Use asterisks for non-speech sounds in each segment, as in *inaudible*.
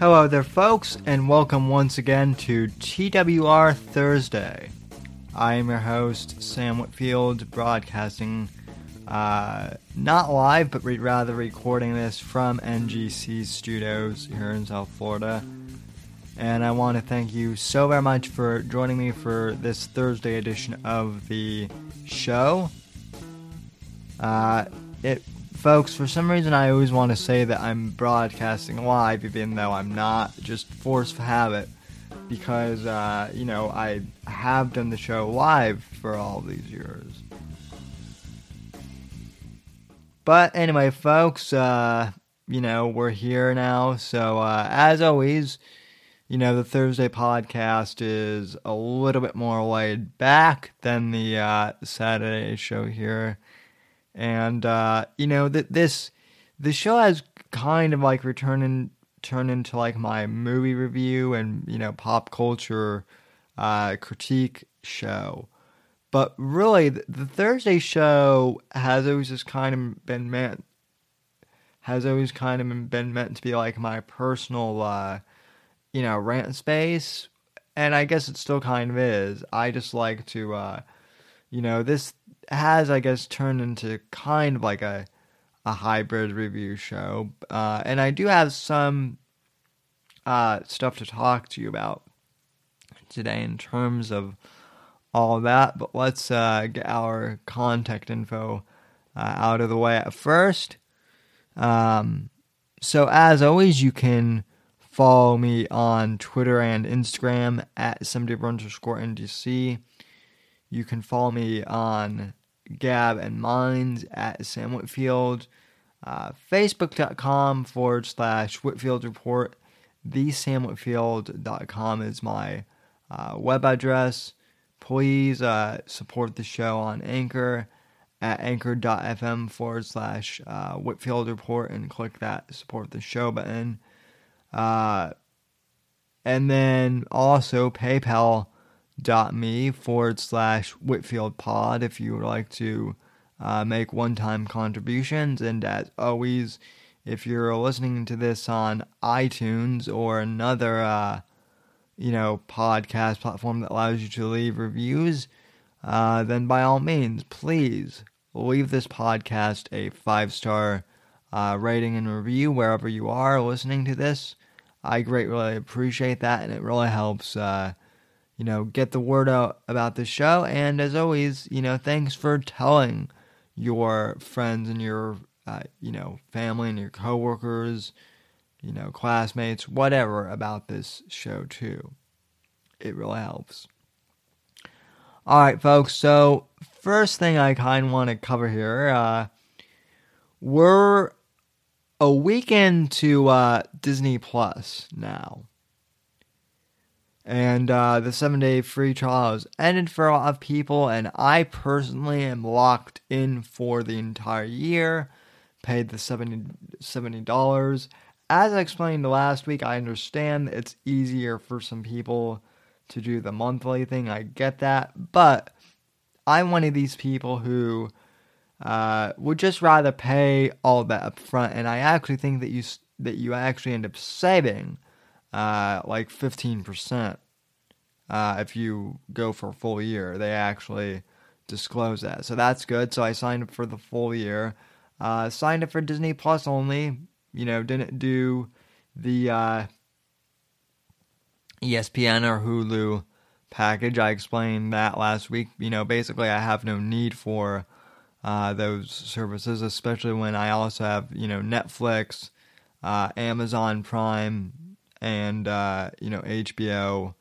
Hello there, folks, and welcome once again to TWR Thursday. I am your host, Sam Whitfield, broadcasting uh, not live, but re- rather recording this from NGC Studios here in South Florida. And I want to thank you so very much for joining me for this Thursday edition of the show. Uh, it folks, for some reason I always want to say that I'm broadcasting live, even though I'm not, just force of habit. Because, uh, you know, I have done the show live for all these years. But anyway, folks, uh, you know, we're here now. So, uh, as always, you know, the Thursday podcast is a little bit more laid back than the uh, Saturday show here and uh, you know that this the show has kind of like returning turned into like my movie review and you know pop culture uh, critique show. But really, the, the Thursday show has always just kind of been meant has always kind of been meant to be like my personal, uh, you know, rant space, and I guess it still kind of is. I just like to, uh, you know, this has, I guess, turned into kind of like a a hybrid review show, uh, and I do have some uh, stuff to talk to you about today in terms of all that. But let's uh, get our contact info uh, out of the way at first. Um, so as always, you can follow me on Twitter and Instagram at somebody underscore NDC. You can follow me on Gab and Minds at Sam Whitfield, uh, Facebook.com forward slash Whitfield Report. TheSamWhitfield.com is my uh, web address. Please uh, support the show on Anchor at anchor.fm forward slash uh, Whitfield Report and click that support the show button. Uh, and then also PayPal dot me forward slash Whitfield Pod if you would like to uh, make one time contributions. And as always, if you're listening to this on iTunes or another, uh, you know, podcast platform that allows you to leave reviews, uh, then by all means, please leave this podcast a five star uh, rating and review wherever you are listening to this. I greatly appreciate that, and it really helps uh, you know, get the word out about the show. And as always, you know, thanks for telling your friends and your, uh, you know, family and your coworkers, you know, classmates, whatever about this show too. It really helps. All right, folks. So first thing I kind of want to cover here, uh, we're a week into uh, Disney Plus now and uh, the seven day free trial has ended for a lot of people, and I personally am locked in for the entire year. Paid the 70 dollars. As I explained last week, I understand it's easier for some people to do the monthly thing. I get that, but I'm one of these people who uh, would just rather pay all that up front, and I actually think that you that you actually end up saving uh, like 15% uh, if you go for a full year. They actually disclose that. So that's good. So I signed up for the full year. Uh, signed up for Disney Plus only. You know, didn't do the uh, ESPN or Hulu package. I explained that last week. You know, basically, I have no need for uh, those services, especially when I also have, you know, Netflix, uh, Amazon Prime, and uh, you know HBO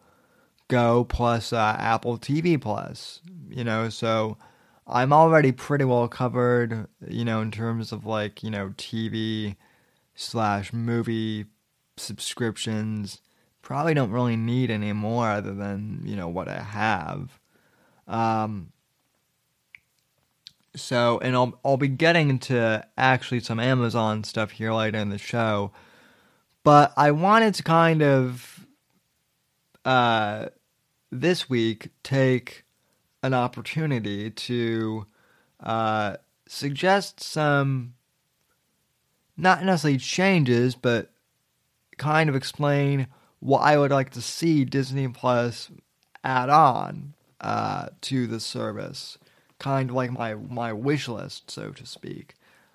Go plus uh, Apple TV Plus. You know, so I'm already pretty well covered. You know, in terms of like you know TV slash movie subscriptions, probably don't really need any more other than you know what I have. Um, so, and I'll I'll be getting into actually some Amazon stuff here later in the show, but I wanted to kind of uh, this week take an opportunity to uh, suggest some not necessarily changes, but kind of explain what I would like to see Disney Plus add on uh, to the service, kind of like my my wish list, so to speak.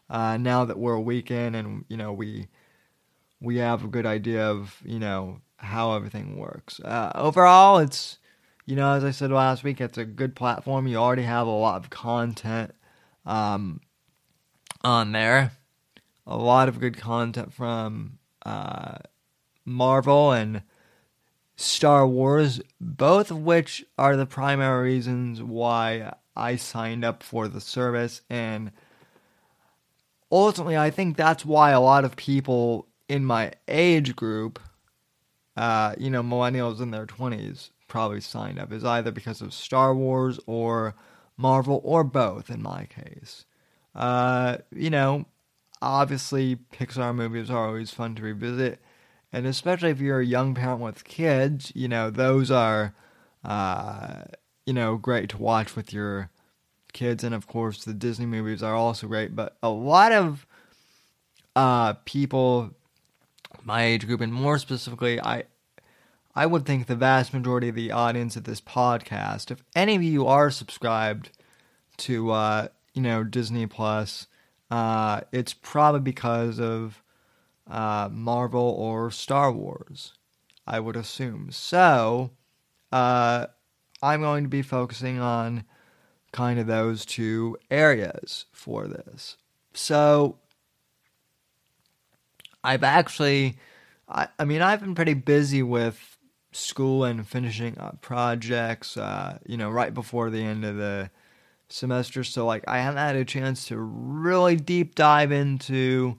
Uh, now that we're a week in and you know we we have a good idea of you know how everything works. Uh, overall, it's you know as I said last week, it's a good platform. You already have a lot of content um, on there, a lot of good content from uh, Marvel and Star Wars, both of which are the primary reasons why I signed up for the service. And ultimately, I think that's why a lot of people in my age group, uh, you know, millennials in their 20s, probably signed up, is either because of Star Wars or Marvel or both in my case. Uh, you know, obviously, Pixar movies are always fun to revisit and especially if you're a young parent with kids, you know those are, uh, you know, great to watch with your kids. And of course, the Disney movies are also great. But a lot of uh, people, my age group, and more specifically, I I would think the vast majority of the audience of this podcast, if any of you are subscribed to uh, you know Disney Plus, uh, it's probably because of uh, Marvel or Star Wars, I would assume. So, uh, I'm going to be focusing on kind of those two areas for this. So, I've actually, I, I mean, I've been pretty busy with school and finishing up projects, uh, you know, right before the end of the semester. So, like, I haven't had a chance to really deep dive into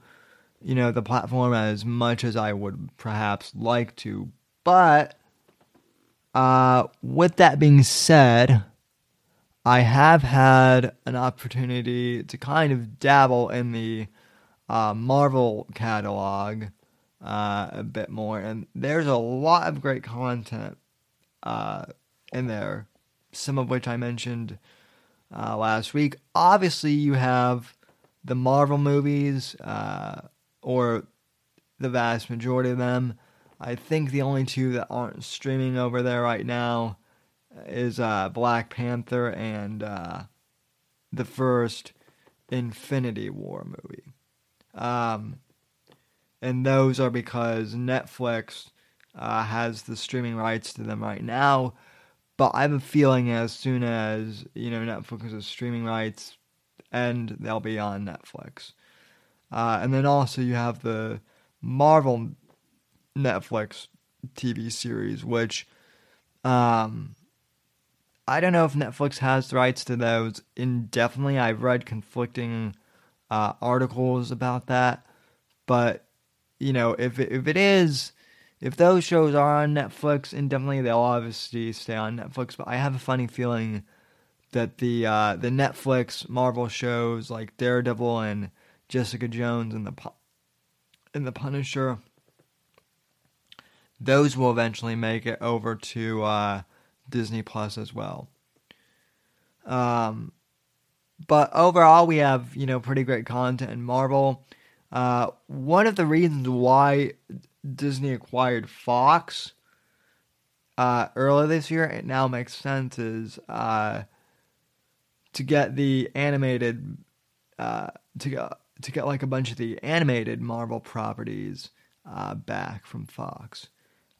you know, the platform as much as I would perhaps like to. But uh, with that being said, I have had an opportunity to kind of dabble in the uh, Marvel catalog uh, a bit more, and there's a lot of great content uh, in there, some of which I mentioned uh, last week. Obviously, you have the Marvel movies, uh, or the vast majority of them. I think the only two that aren't streaming over there right now is uh, Black Panther and uh, the first Infinity War movie. Um, and those are because Netflix uh, has the streaming rights to them right now. But I have a feeling as soon as you know Netflix Netflix's streaming rights end, they'll be on Netflix. Uh, and then also you have the Marvel Netflix TV series, which um, I don't know if Netflix has the rights to those indefinitely. I've read conflicting uh, articles about that, but you know, if it, if it is, if those shows are on Netflix indefinitely, they'll obviously stay on Netflix. But I have a funny feeling that the uh, the Netflix Marvel shows like Daredevil and Jessica Jones and the and the Punisher. Those will eventually make it over to uh, Disney Plus as well. Um, but overall, we have you know pretty great content in Marvel. Uh, one of the reasons why Disney acquired Fox uh, earlier this year, it now makes sense, is uh, to get the animated uh, to get to get like a bunch of the animated Marvel properties uh, back from Fox.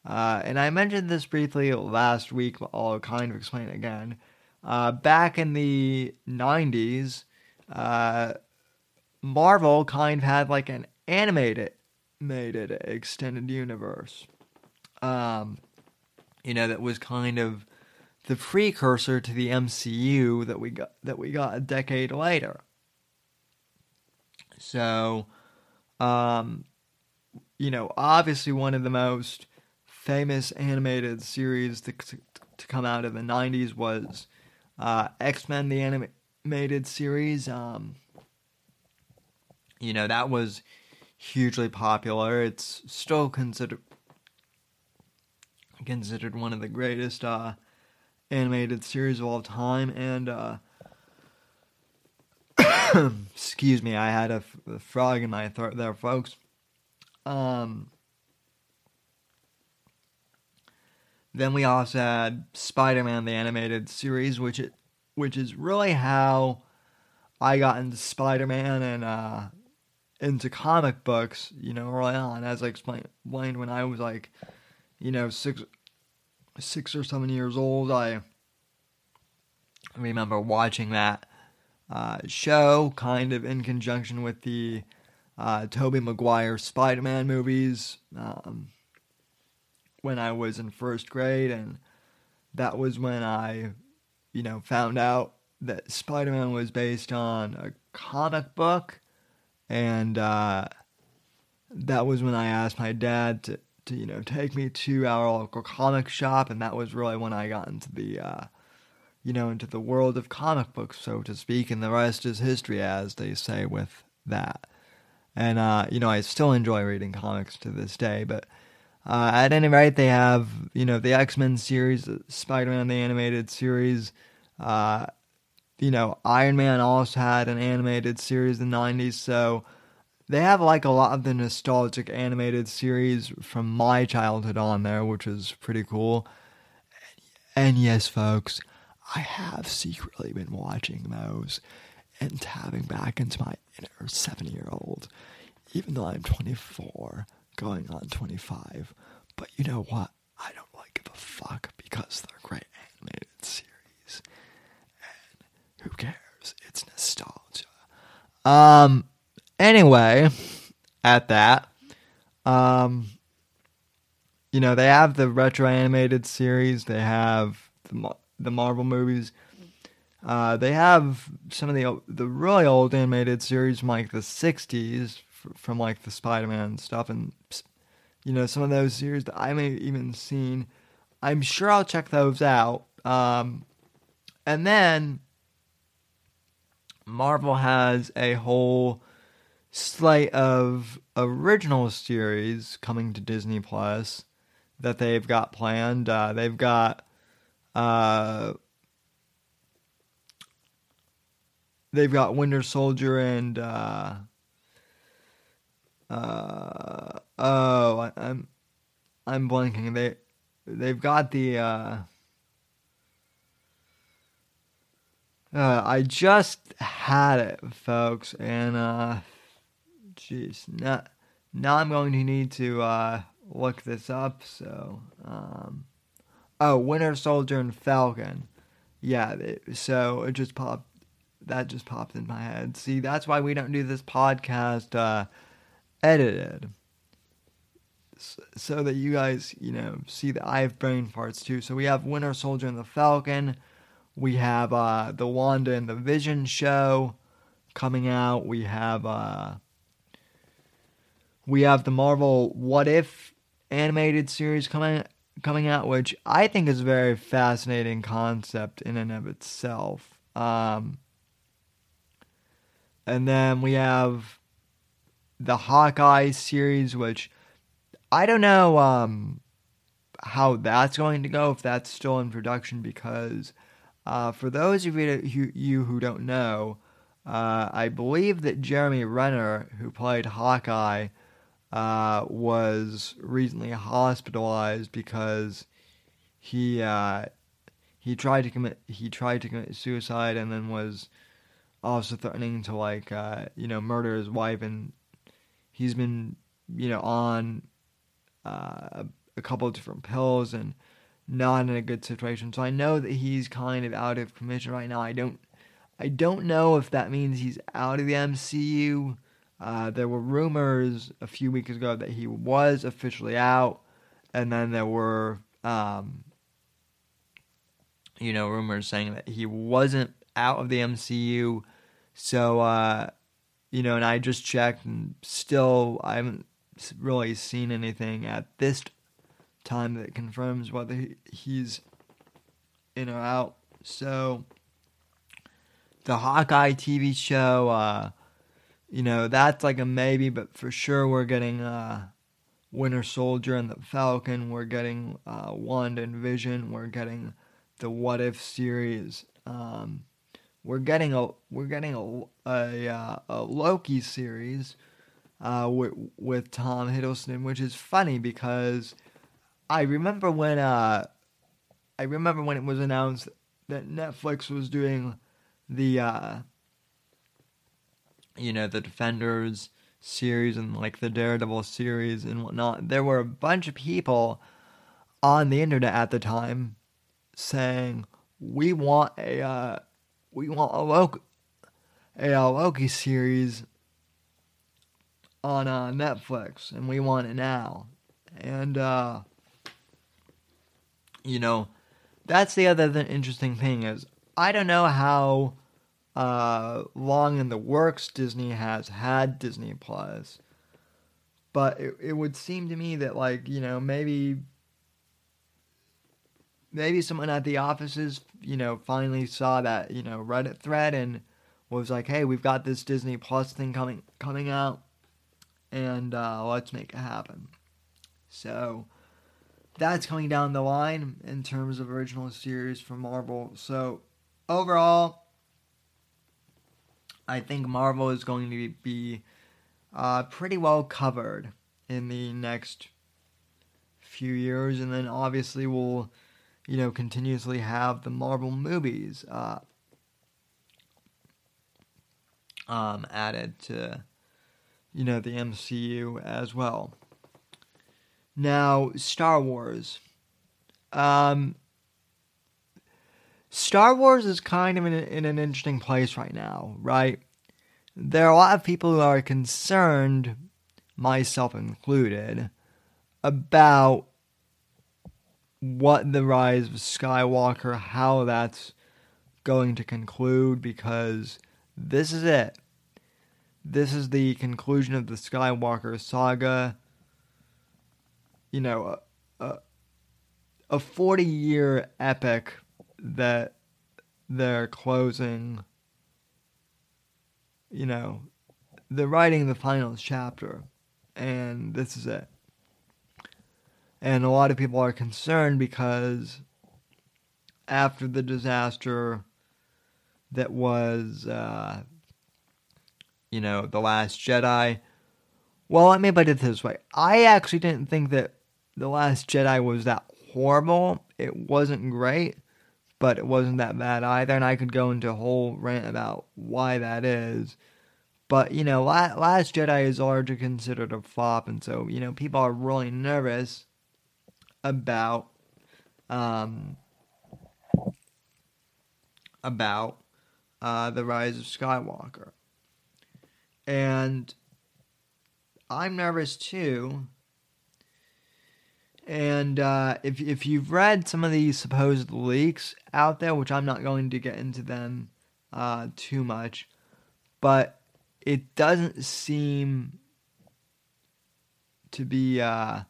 Uh, and I mentioned this briefly last week, but I'll kind of explain it again. Uh, back in the 90s, uh, Marvel kind of had like an animated made it extended universe. Um, you know, that was kind of the precursor to the MCU that we got that we got a decade later. So, um, you know, obviously one of the most famous animated series to, to, to come out of the 90s was uh, X Men, the animated series. Um, you know, that was hugely popular. It's still considered considered one of the greatest uh, animated series of all time. And uh, *coughs* excuse me, I had a, a, frog in my throat there, folks. Um, then we also had Spider-Man the animated series, which it, which is really how I got into Spider-Man and uh, into comic books, you know, early on, as I explained, when I was like, you know, six, six or seven years old. I remember watching that uh, show, kind of in conjunction with the uh, Tobey Maguire Spider-Man movies, um, when I was in first grade, and that was when I, you know, found out that Spider-Man was based on a comic book and uh, that was when I asked my dad to, to you know take me to our local comic shop, and that was really when I got into the uh, you know into the world of comic books, so to speak, and the rest is history, as they say with that. And uh, you know, I still enjoy reading comics to this day, but. Uh, at any rate, they have you know the X Men series, Spider Man the animated series, uh, you know, Iron Man also had an animated series in the 90s, so they have like a lot of the nostalgic animated series from my childhood on there, which is pretty cool. And yes, folks, I have secretly been watching those and tapping back into my inner seven year old, even though I'm 24, going on 25. But you know what? I don't like give a fuck because they're great animated series. And who cares? It's nostalgia. Um. Anyway, at that, um, you know they have the retro animated series. They have the the Marvel movies. Uh, they have some of the the really old animated series from like the '60s, from like the Spider-Man stuff, and you know some of those series that I may even seen. I'm sure I'll check those out. Um, and then Marvel has a whole slate of original series coming to Disney Plus that they've got planned. Uh, they've got uh, they've got Winter Soldier and uh, uh, oh, I, I'm I'm blanking. They they've got the uh, Uh, I just had it, folks, and uh, jeez, now, now I'm going to need to uh, look this up. So, um, oh, Winter Soldier and Falcon, yeah. so it just popped. That just popped in my head. See, that's why we don't do this podcast uh, edited, so that you guys, you know, see that I have brain parts too. So we have Winter Soldier and the Falcon. We have uh, the Wanda and the Vision show coming out. We have uh, we have the Marvel What If animated series coming coming out, which I think is a very fascinating concept in and of itself. Um, and then we have the Hawkeye series, which I don't know um, how that's going to go, if that's still in production, because uh, for those of you, who don't know, uh, I believe that Jeremy Renner, who played Hawkeye, uh, was recently hospitalized because he uh, he tried to commit he tried to commit suicide and then was also threatening to like uh, you know murder his wife and he's been you know on uh, a couple of different pills and not in a good situation. So I know that he's kind of out of commission right now. I don't I don't know if that means he's out of the MCU. Uh, there were rumors a few weeks ago that he was officially out, and then there were, um, you know, rumors saying that he wasn't out of the MCU. So, uh, you know, and I just checked, and still I haven't really seen anything at this time that confirms whether he, he's in or out. So the Hawkeye TV show, uh, you know, that's like a maybe, but for sure we're getting uh, Winter Soldier and the Falcon. We're getting uh, Wanda and Vision. We're getting the What If series. Um, we're getting a we're getting a a, uh, a Loki series uh, with with Tom Hiddleston, which is funny because I remember when uh, I remember when it was announced that Netflix was doing the uh, you know the Defenders series and like the Daredevil series and whatnot. There were a bunch of people on the internet at the time saying we want a uh, we want a Loki a, Loki series on uh, Netflix and we want it now. And uh, you know, that's the other interesting thing is I don't know how uh, long in the works Disney has had Disney Plus, but it, it would seem to me that like you know maybe maybe someone at the offices you know finally saw that you know Reddit thread and was like, hey, we've got this Disney Plus thing coming coming out, and uh, let's make it happen. So that's coming down the line in terms of original series from Marvel. So overall, I think Marvel is going to be uh, pretty well covered in the next few years, and then obviously we'll, you know, continuously have the Marvel movies uh, um, added to, you know, the MCU as well. Now, Star Wars. Um, Star Wars is kind of in, in an interesting place right now, right? There are a lot of people who are concerned, myself included, about what the rise of Skywalker, how that's going to conclude, because this is it. This is the conclusion of the Skywalker saga. You know, a, a, a 40 year epic that they're closing, you know, they're writing the final chapter, and this is it. And a lot of people are concerned because after the disaster that was, uh, you know, The Last Jedi. Well, let me put it this way. I actually didn't think that The Last Jedi was that horrible. It wasn't great but it wasn't that bad either. And I could go into a whole rant about why that is. But, you know, Last Jedi is largely considered a flop, and so, you know, people are really nervous about, um, about, uh, the rise of Skywalker. And I'm nervous too and uh, if if you've read some of these supposed leaks out there, which I'm not going to get into them uh, too much, but it doesn't seem to be, uh,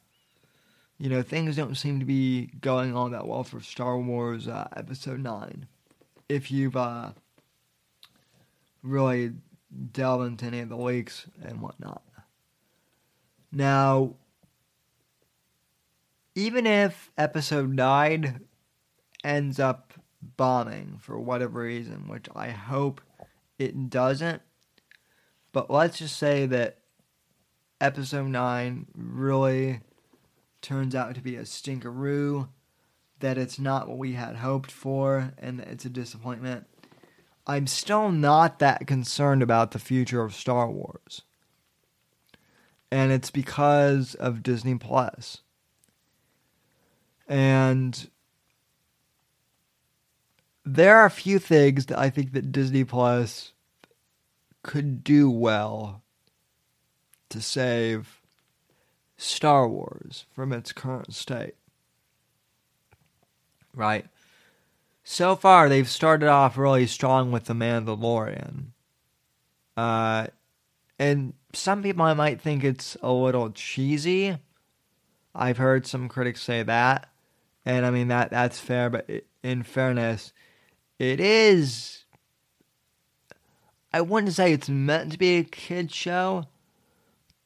you know, things don't seem to be going on that well for Star Wars uh, Episode Nine. If you've uh, really delved into any of the leaks and whatnot. Now, even if episode 9 ends up bombing for whatever reason, which I hope it doesn't, but let's just say that episode 9 really turns out to be a stinkeroo, that it's not what we had hoped for, and it's a disappointment. I'm still not that concerned about the future of Star Wars. And it's because of Disney Plus. And there are a few things that I think that Disney Plus could do well to save Star Wars from its current state. Right? So far, they've started off really strong with The Mandalorian. Uh, and some people might think it's a little cheesy I've heard some critics say that, and I mean that that's fair. But in fairness, it is. I wouldn't say it's meant to be a kid show,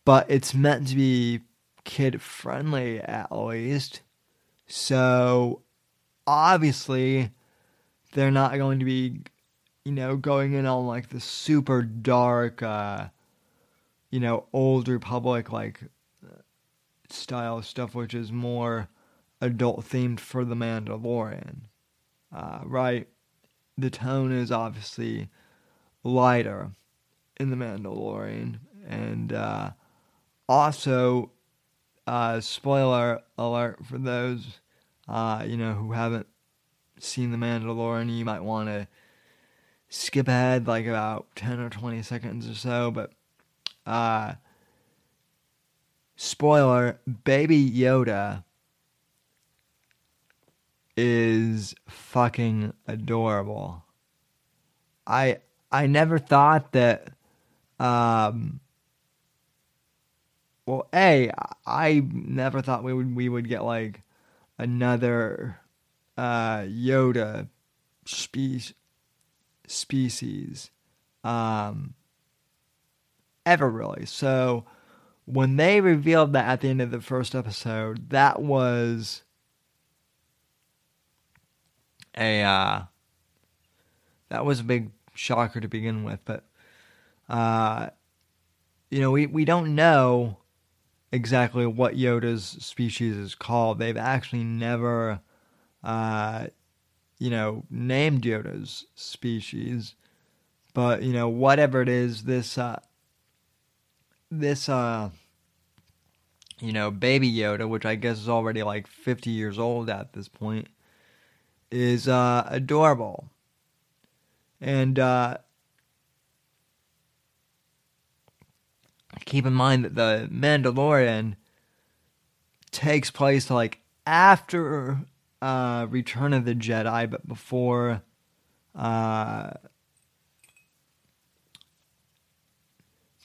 but it's meant to be kid friendly at least. So obviously, they're not going to be, you know, going in on like the super dark, uh, you know, old Republic like style stuff, which is more adult themed for The Mandalorian. Uh, right? The tone is obviously lighter in The Mandalorian. And uh, also, uh, spoiler alert for those, uh, you know, who haven't seen The Mandalorian, you might want to skip ahead like about 10 or 20 seconds or so. But, uh, spoiler, Baby Yoda is fucking adorable. I I never thought that um well, A, I never thought we would we would get like another uh Yoda spe- species um ever really. So when they revealed that at the end of the first episode, that was a uh, that was a big shocker to begin with, but uh, you know we we don't know exactly what Yoda's species is called. They've actually never uh, you know named Yoda's species, but you know whatever it is, this uh, this uh you know baby Yoda, which I guess is already like 50 years old at this point, is uh adorable. And uh keep in mind that the Mandalorian takes place like after uh Return of the Jedi but before uh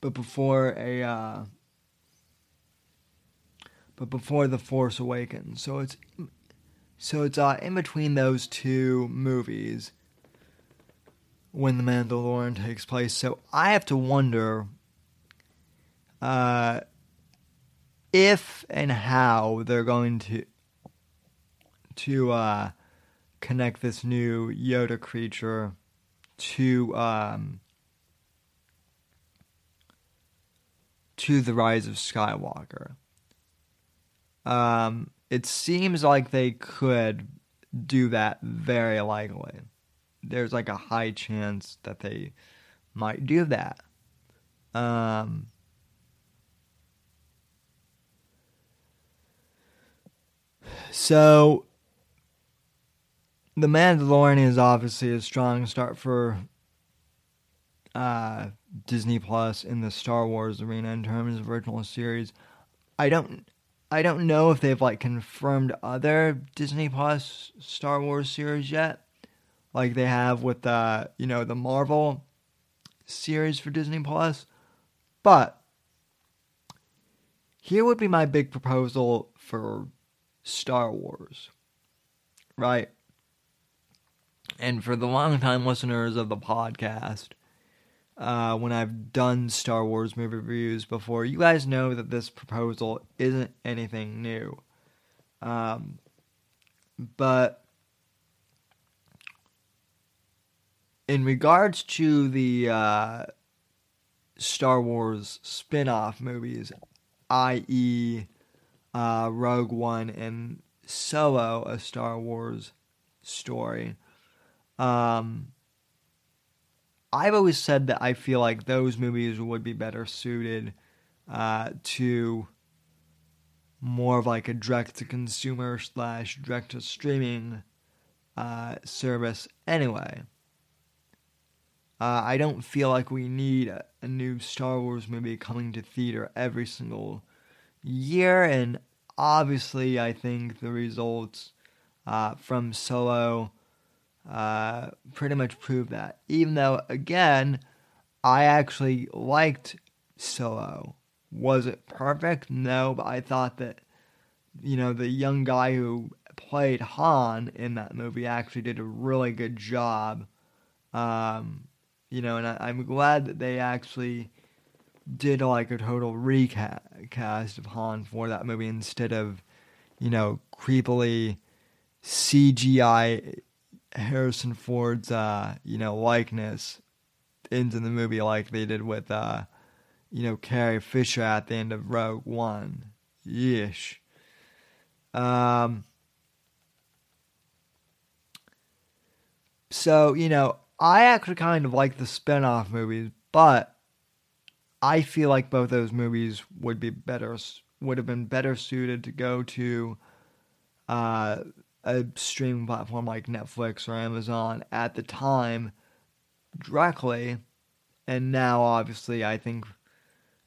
but before a uh, but before the Force Awakens. So it's so it's uh, in between those two movies when the Mandalorian takes place. So I have to wonder uh, if and how they're going to to uh, connect this new Yoda creature to um, to the rise of Skywalker. Um, it seems like they could do that very likely. There's like a high chance that they might do that. Um, so, The Mandalorian is obviously a strong start for uh, Disney Plus in the Star Wars arena in terms of original series. I don't I don't know if they've like confirmed other Disney Plus Star Wars series yet, like they have with the you know the Marvel series for Disney Plus. But here would be my big proposal for Star Wars, right? And for the long-time listeners of the podcast, uh, when I've done Star Wars movie reviews before, you guys know that this proposal isn't anything new. Um, but in regards to the uh, Star Wars spin off movies, i.e., uh, Rogue One and Solo, a Star Wars story, um, I've always said that I feel like those movies would be better suited uh, to more of like a direct to consumer slash direct to streaming uh, service anyway. Uh, I don't feel like we need a, a, new Star Wars movie coming to theater every single year, and obviously, I think the results uh, from Solo uh, pretty much prove that. Even though, again, I actually liked Solo. Was it perfect? No, but I thought that you know, the young guy who played Han in that movie actually did a really good job. Um, you know, and I, am glad that they actually did like a total recast of Han for that movie instead of, you know, creepily CGI Harrison Ford's, uh, you know, likeness into the movie like they did with, uh, you know, Carrie Fisher at the end of Rogue One. Yeesh. Um, so, you know, I actually kind of like the spin off movies, but I feel like both those movies would be better, would have been better suited to go to uh, a streaming platform like Netflix or Amazon at the time directly. And now, obviously, I think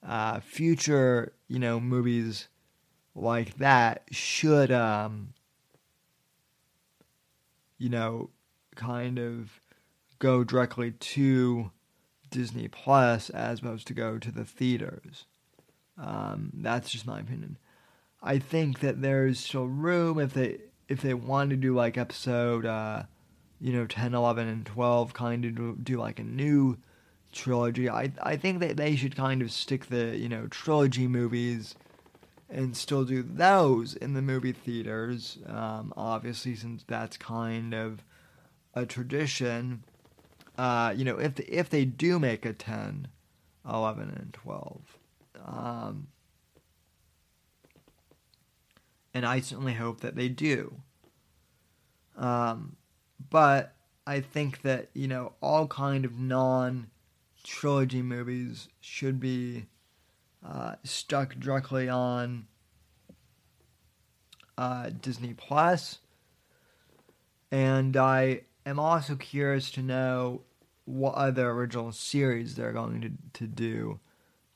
uh, future, you know, movies like that should, um, you know, kind of go directly to Disney Plus as opposed to go to the theaters. Um, that's just my opinion. I think that there's still room if they if they want to do like episode uh, you know 10, 11 and 12 kind of do, do like a new trilogy. I I think that they should kind of stick the, you know, trilogy movies and still do those in the movie theaters. Um, obviously since that's kind of a tradition uh, you know, if if they do make a 10, 11, and 12. Um, and I certainly hope that they do. Um, but I think that, you know, all kind of non trilogy movies should be uh, stuck directly on uh, Disney Plus. And I am also curious to know what other original series they're going to, to do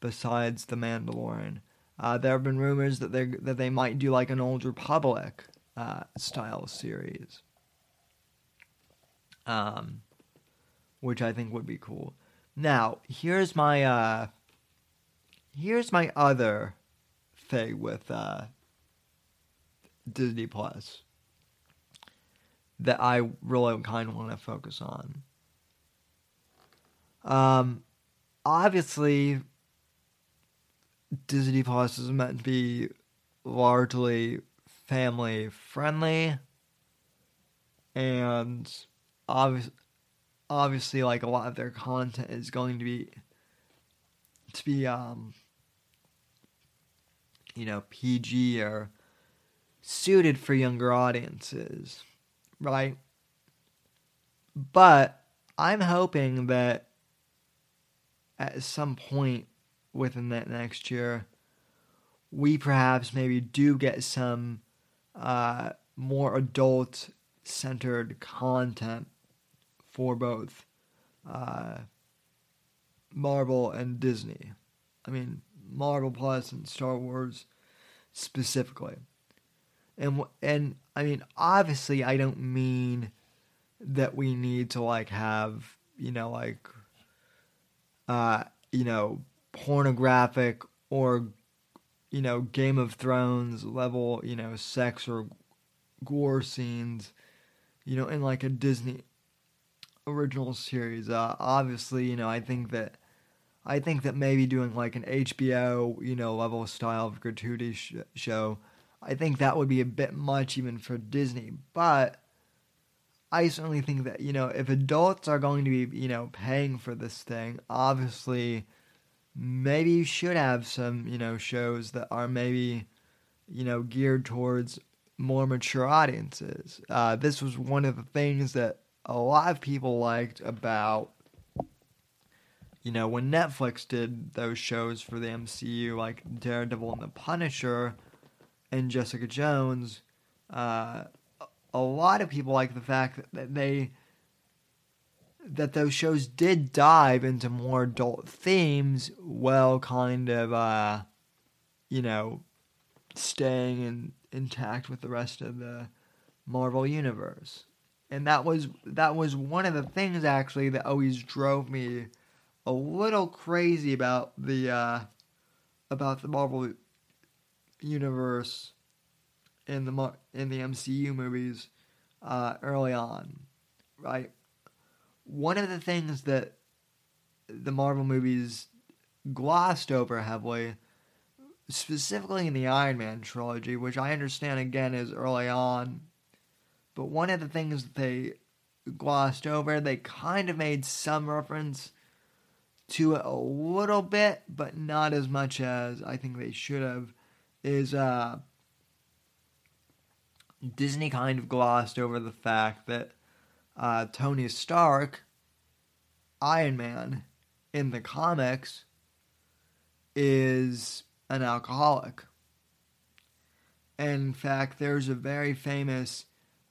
besides The Mandalorian. Uh, there have been rumors that they that they might do like an Old Republic uh, style series, um, which I think would be cool. Now, here's my uh, here's my other thing with uh, Disney Plus that I really kind of want to focus on. Um, obviously, Disney Plus is meant to be largely family friendly, and obviously, obviously, like a lot of their content is going to be to be um you know PG or suited for younger audiences, right? But I'm hoping that at some point within that next year, we perhaps maybe do get some uh, more adult centered content for both uh, Marvel and Disney. I mean, Marvel Plus and Star Wars specifically. And and I mean, obviously, I don't mean that we need to like have you know like uh, you know, pornographic or, you know, Game of Thrones level, you know, sex or gore scenes, you know, in like a Disney original series. Uh, obviously, you know, I think that. I think that maybe doing like an HBO, you know, level style of gratuity sh- show, I think that would be a bit much even for Disney. But I certainly think that, you know, if adults are going to be, you know, paying for this thing, obviously maybe you should have some, you know, shows that are maybe, you know, geared towards more mature audiences. Uh, this was one of the things that a lot of people liked about, you know, when Netflix did those shows for the MCU, like Daredevil and the Punisher and Jessica Jones. Uh, a lot of people like the fact that they that those shows did dive into more adult themes while kind of uh you know staying in, intact with the rest of the Marvel universe. And that was that was one of the things actually that always drove me a little crazy about the uh about the Marvel universe in the in the MCU movies uh, early on, right? One of the things that the Marvel movies glossed over heavily, specifically in the Iron Man trilogy, which I understand again is early on, but one of the things that they glossed over, they kind of made some reference to it a little bit, but not as much as I think they should have, is uh, Disney kind of glossed over the fact that uh, Tony Stark, Iron Man, in the comics, is an alcoholic. And in fact, there's a very famous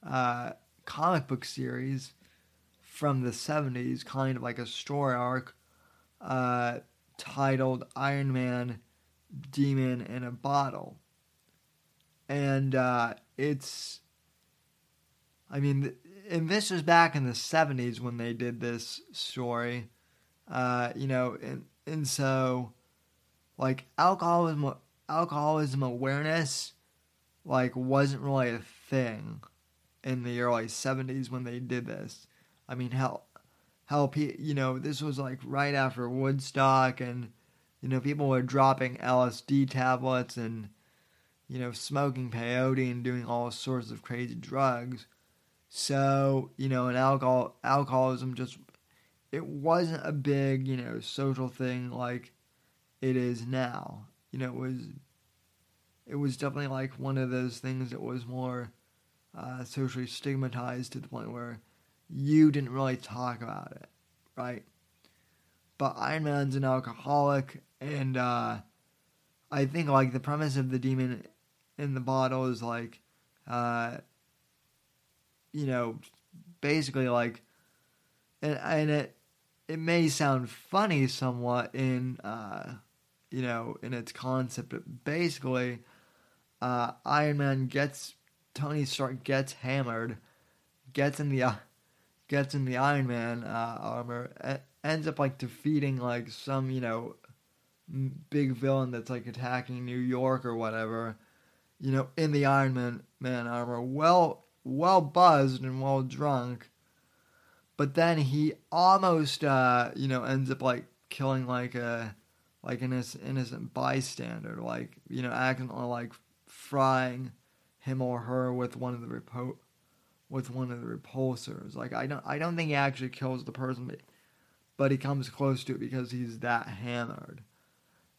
uh, comic book series from the 70s, kind of like a story arc, uh, titled Iron Man Demon in a Bottle. And uh, it's, I mean, and this was back in the 70s when they did this story. Uh, you know, and, and so, like, alcoholism, alcoholism awareness, like, wasn't really a thing in the early 70s when they did this. I mean, hell, hell, you know, this was like right after Woodstock, and you know, people were dropping LSD tablets and you know, smoking peyote and doing all sorts of crazy drugs. So, you know, and alcohol alcoholism just it wasn't a big, you know, social thing like it is now. You know, it was it was definitely like one of those things that was more uh, socially stigmatized to the point where you didn't really talk about it, right? But Iron Man's an alcoholic, and uh, I think like the premise of the demon in the bottle is like, uh, you know, basically like, and and it it may sound funny somewhat in uh, you know in its concept, but basically, uh, Iron Man gets Tony Stark gets hammered, gets in the gets in the Iron Man uh, armor, ends up like defeating like some you know big villain that's like attacking New York or whatever, you know, in the Iron Man man armor, well well buzzed and well drunk. But then he almost uh, you know ends up like killing like a like an innocent bystander, like you know accidentally like frying him or her with one of the repo- with one of the repulsors. Like I don't I don't think he actually kills the person, but, but he comes close to it because he's that hammered.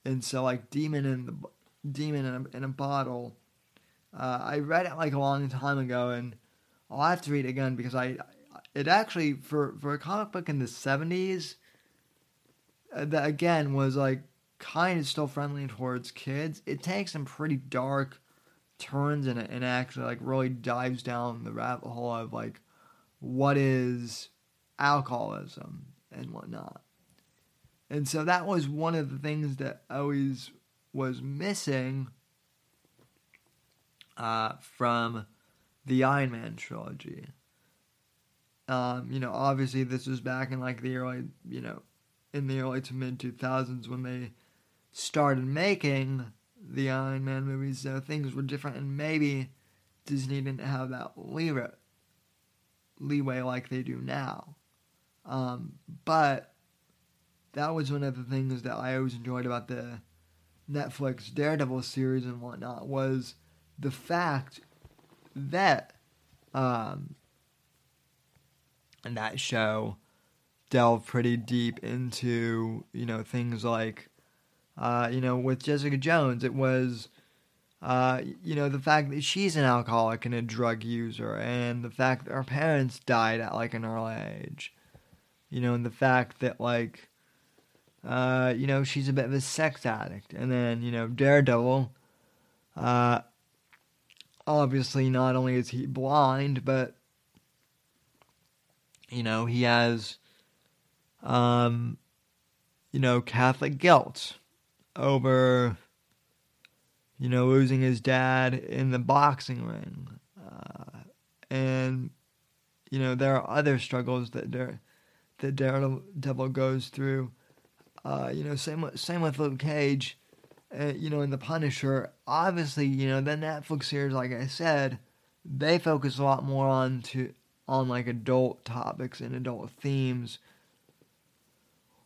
And so like demon in the demon in a, in a bottle. Uh, I read it like a long time ago, and I'll have to read it again because I it actually for for a comic book in the seventies. Uh, that again was like kind of still friendly towards kids. It takes some pretty dark turns and, it and actually like really dives down the rabbit hole of like what is alcoholism and whatnot. And so that was one of the things that always was missing uh, from the Iron Man trilogy. Um, you know, obviously this was back in like the early, you know, in the early to mid 2000s when they started making the Iron Man movies, so things were different, and maybe Disney didn't have that leeway, leeway like they do now. Um, but that was one of the things that I always enjoyed about the Netflix Daredevil series and whatnot was the fact that um, and that show delved pretty deep into you know things like uh, you know, with Jessica Jones, it was, uh, you know, the fact that she's an alcoholic and a drug user, and the fact that her parents died at like an early age, you know, and the fact that like, uh, you know, she's a bit of a sex addict, and then you know, Daredevil, uh, obviously not only is he blind, but you know, he has, um, you know, Catholic guilt over, you know, losing his dad in the boxing ring. Uh, and, you know, there are other struggles that Dare, that Daredevil Devil goes through. Uh, you know, same same with Luke Cage. Uh, you know, in The Punisher, obviously, you know, the Netflix series, like I said, they focus a lot more on to on like adult topics and adult themes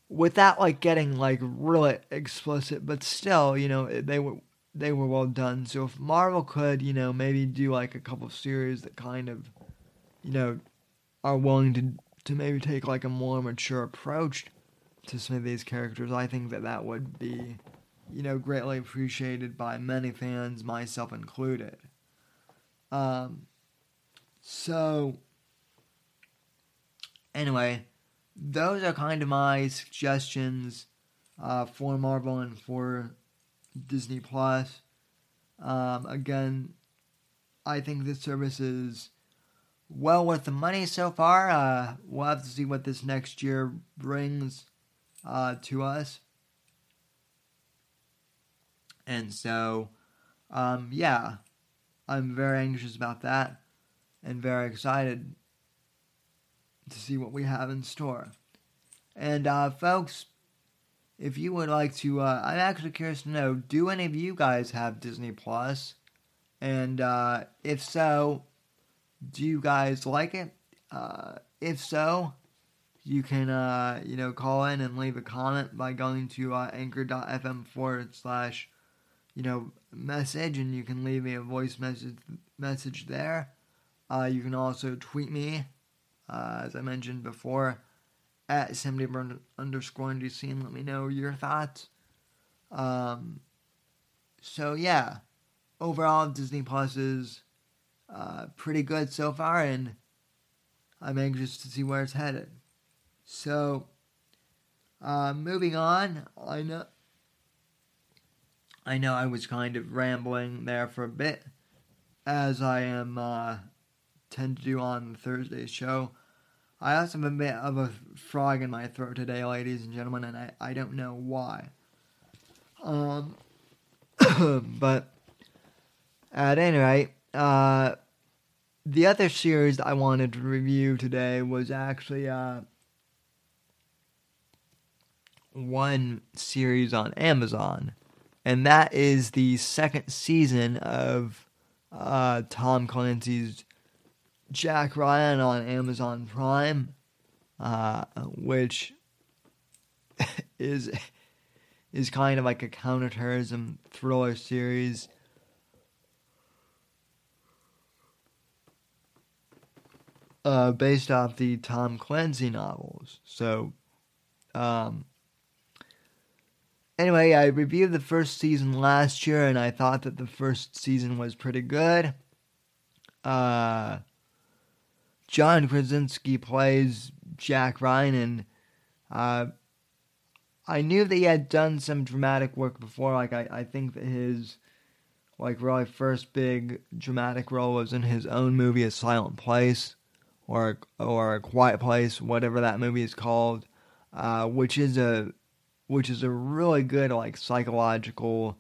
without like getting like really explicit but still you know they were they were well done. So if marvel could you know maybe do like a couple series that kind of you know are willing to to maybe take like a more mature approach to some of these characters i think that that would be you know greatly appreciated by many fans myself included um so anyway those are kind of my suggestions uh, for Marvel and for Disney Plus. Um, again, I think this service is well worth the money so far. Uh, we'll have to see what this next year brings uh, to us. And so, um, yeah, I'm very anxious about that and very excited to see what we have in store. And uh, folks, if you would like to, uh, I'm actually curious to know: Do any of you guys have Disney Plus? And uh, if so, do you guys like it? Uh, if so, you can uh, you know call in and leave a comment by going to uh, anchor.fm forward slash you know message, and you can leave me a voice message message there. Uh, you can also tweet me uh, as I mentioned before, at September underscore NDC and let me know your thoughts. Um, so yeah, overall Disney Plus is uh, pretty good so far, and I'm anxious to see where it's headed. So, uh, moving on, I know. I know I was kind of rambling there for a bit, as I am uh, tend to do on the Thursday show. I also have a bit of a frog in my throat today, ladies and gentlemen, and I, I don't know why. Um, *coughs* but at any rate, uh, the other series I wanted to review today was actually uh, one series on Amazon, and that is the second season of uh, Tom Clancy's Jack Ryan on Amazon Prime, uh, which *laughs* is is kind of like a counterterrorism thriller series. Uh, based off the Tom Clancy novels. So, um, anyway, I reviewed the first season last year, and I thought that the first season was pretty good. Uh, John Krasinski plays Jack Ryan, and uh, I knew that he had done some dramatic work before. Like I, I think that his like really first big dramatic role was in his own movie, A Silent Place, or or A Quiet Place, whatever that movie is called, uh, which is a which is a really good like psychological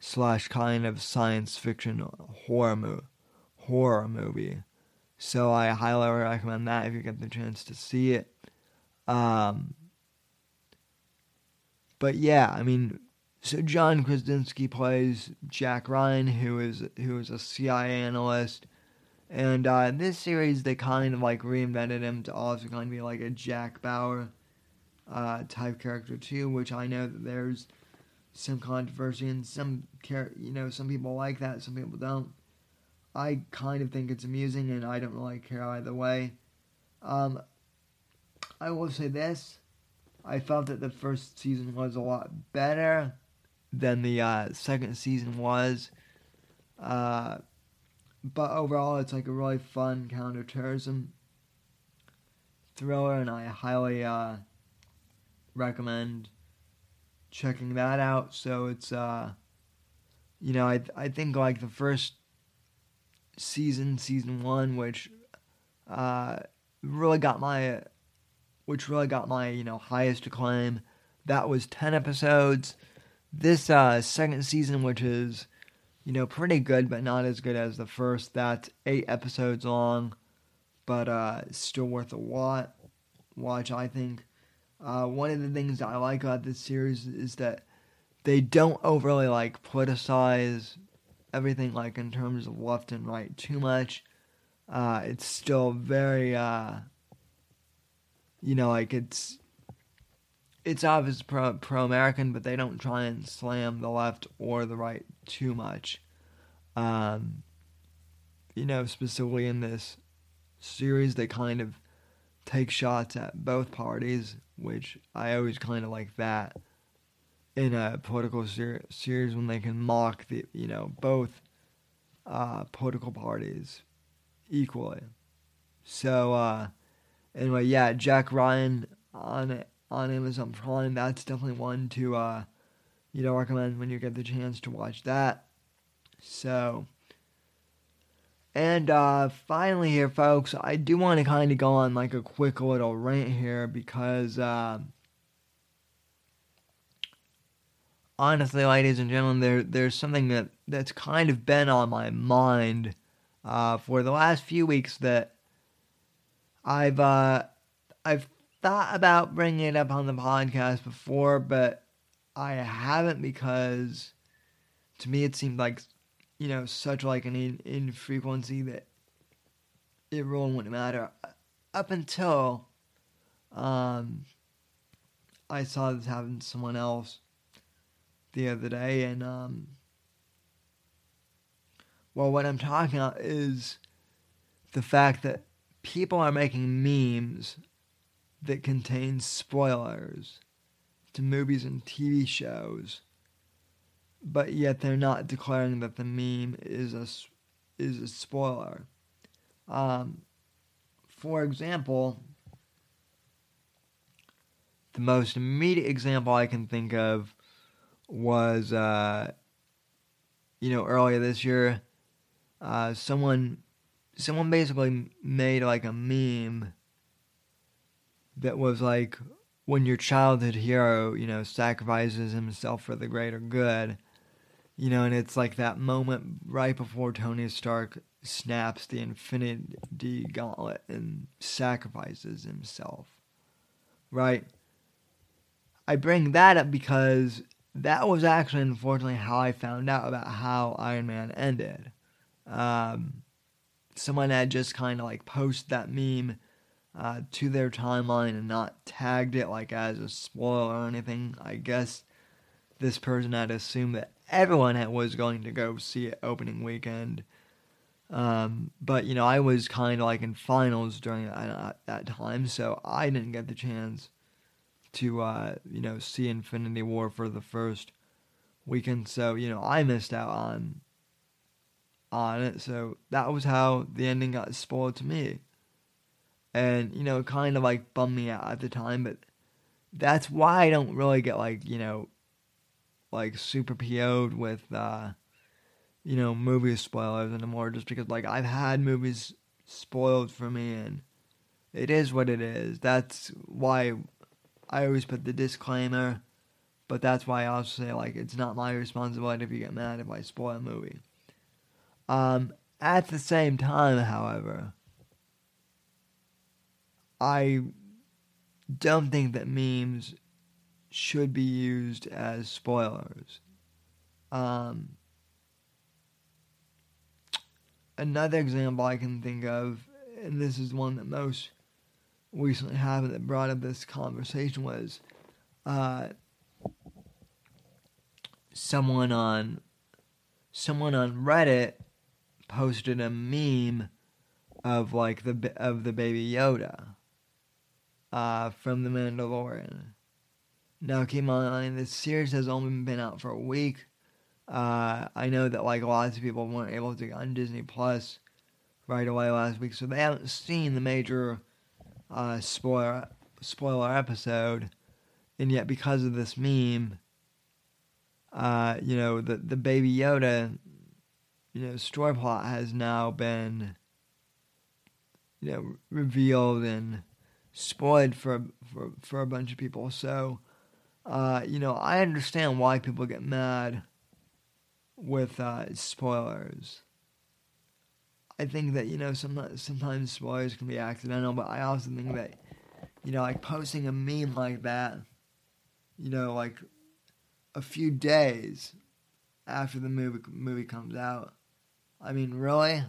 slash kind of science fiction horror mo- horror movie. So I highly recommend that if you get the chance to see it. Um, but yeah, I mean, so John Krasinski plays Jack Ryan, who is who is a CIA analyst, and uh, in this series they kind of like reinvented him to also kind of be like a Jack Bauer uh, type character too, which I know that there's some controversy and some care, you know, some people like that, some people don't. I kind of think it's amusing, and I don't really care either way. Um, I will say this: I felt that the first season was a lot better than the uh, second season was. Uh, but overall, it's like a really fun counterterrorism thriller, and I highly uh, recommend checking that out. So it's, uh, you know, I I think like the first season, season one, which uh, really got my, which really got my you know highest acclaim. That was ten episodes. This uh, second season, which is you know pretty good, but not as good as the first. That's eight episodes long, but uh, still worth a watch. Watch, I think. Uh, one of the things I like about this series is that they don't overly like politicize everything like in terms of left and right too much. Uh, it's still very, uh, you know, like it's it's obviously pro pro American, but they don't try and slam the left or the right too much. Um, you know, specifically in this series, they kind of take shots at both parties, which I always kind of like that in a political ser- series when they can mock the you know both uh, political parties equally. So uh, anyway, yeah, Jack Ryan on on Amazon Prime. That's definitely one to uh, you know recommend when you get the chance to watch that. So. And uh, finally, here, folks, I do want to kind of go on like a quick little rant here because uh, honestly, ladies and gentlemen, there there's something that that's kind of been on my mind uh, for the last few weeks that I've uh, I've thought about bringing it up on the podcast before, but I haven't because to me it seemed like you know such like an in- infrequency that it really wouldn't matter. Up until um, I saw this happen to someone else the other day, and um, well, what I'm talking about is the fact that people are making memes that contain spoilers to movies and TV shows, but yet they're not declaring that the meme is a is a spoiler. Um, for example, the most immediate example I can think of was, uh, you know, earlier this year, uh, someone, someone basically made like a meme that was like when your childhood hero, you know, sacrifices himself for the greater good, you know, and it's like that moment right before Tony Stark snaps the Infinity Gauntlet and sacrifices himself. Right? I bring that up because that was actually unfortunately how I found out about how Iron Man ended. Um, someone had just kind of like posted that meme uh, to their timeline and not tagged it like as a spoiler or anything. I guess this person had assumed that everyone was going to go see it opening weekend. Um, but you know, I was kind of like in finals during that, that time, so I didn't get the chance to uh, you know see Infinity War for the first weekend. So you know I missed out on on it. So that was how the ending got spoiled to me, and you know kind of like bummed me out at the time. But that's why I don't really get like you know like super PO'd with uh, you know movie spoilers anymore. Just because like I've had movies spoiled for me and it is what it is. That's why I always put the disclaimer, but that's why I also say like it's not my responsibility if you get mad if I spoil a movie. Um, at the same time, however, I don't think that memes should be used as spoilers. Um, another example I can think of, and this is one that most recently happened that brought up this conversation was uh, someone on someone on Reddit posted a meme of like the of the baby Yoda uh, from the Mandalorian. Now, in mind, this series has only been out for a week. Uh, I know that like lots of people weren't able to get on Disney Plus right away last week, so they haven't seen the major uh, spoiler spoiler episode, and yet because of this meme, uh, you know the the Baby Yoda, you know story plot has now been, you know, revealed and spoiled for for for a bunch of people. So, uh, you know, I understand why people get mad with uh, spoilers. I think that you know sometimes sometimes spoilers can be accidental, but I also think that you know like posting a meme like that, you know like a few days after the movie movie comes out. I mean, really?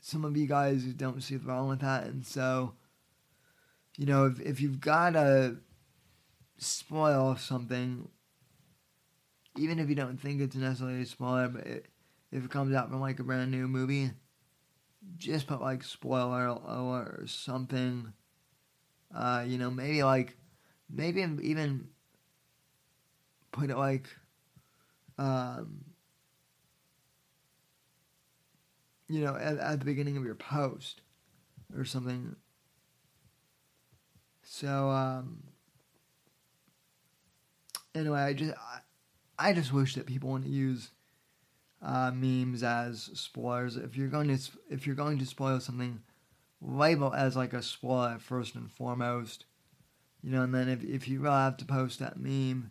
Some of you guys don't see the wrong with that, and so, you know, if if you've got to spoil something, even if you don't think it's necessarily a spoiler, but it, if it comes out from like a brand new movie, just put like spoiler alert or something. Uh, you know, maybe like, maybe even put it like, um, you know, at, at the beginning of your post or something. So, um, anyway, I just, I, I just wish that people want to use uh, memes as spoilers. If you're going to if you're going to spoil something, label as like a spoiler first and foremost. You know, and then if if you really have to post that meme,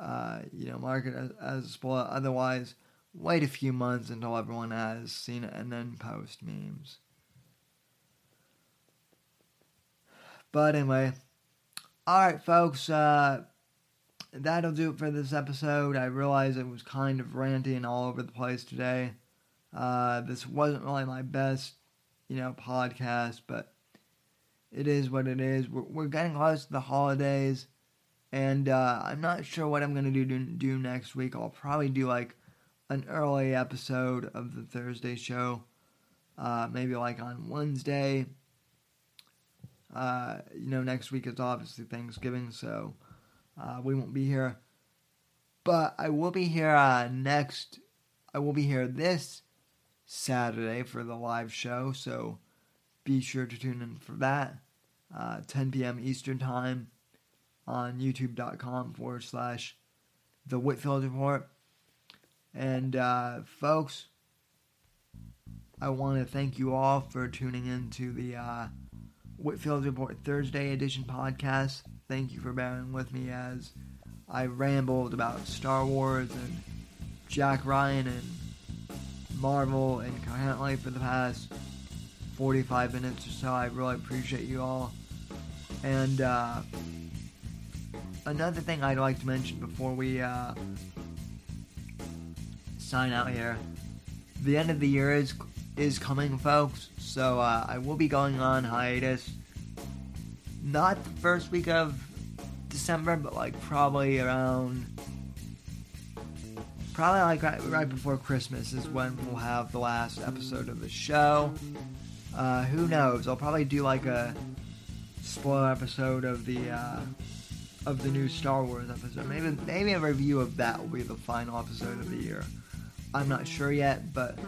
uh, you know, mark it as, as a spoiler. Otherwise, wait a few months until everyone has seen it and then post memes. But anyway, all right, folks. Uh, that'll do it for this episode. I realize it was kind of ranting all over the place today. Uh, this wasn't really my best, you know, podcast, but it is what it is. We're, we're getting close to the holidays, and uh, I'm not sure what I'm gonna do, do do next week. I'll probably do like an early episode of the Thursday show, uh, maybe like on Wednesday. Uh, you know, next week is obviously Thanksgiving, so uh, we won't be here, but I will be here uh, next. I will be here this Saturday for the live show, so be sure to tune in for that. Uh, 10 p.m. Eastern Time on youtube.com forward slash the Whitfield Report. And uh, folks, I want to thank you all for tuning in to the uh, Whitfield Report Thursday edition podcast. Thank you for bearing with me as I rambled about Star Wars and Jack Ryan and Marvel incoherently for the past 45 minutes or so. I really appreciate you all. And uh, another thing I'd like to mention before we uh, sign out here the end of the year is is coming, folks. So uh, I will be going on hiatus. Not the first week of December, but like probably around, probably like right, right before Christmas is when we'll have the last episode of the show. Uh, who knows? I'll probably do like a spoiler episode of the uh, of the new Star Wars episode. Maybe maybe a review of that will be the final episode of the year. I'm not sure yet, but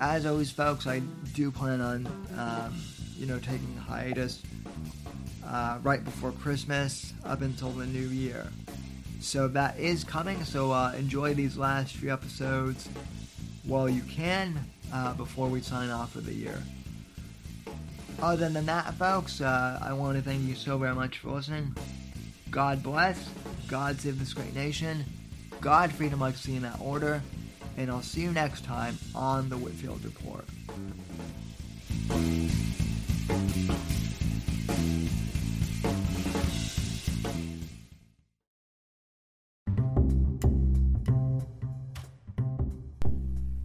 as always, folks, I do plan on, um, you know, taking a hiatus uh, right before Christmas up until the new year. So that is coming. So uh, enjoy these last few episodes while you can uh, before we sign off for the year. Other than that, folks, uh, I want to thank you so very much for listening. God bless. God save this great nation. God freedom, like see in that order and I'll see you next time on the Whitfield Report.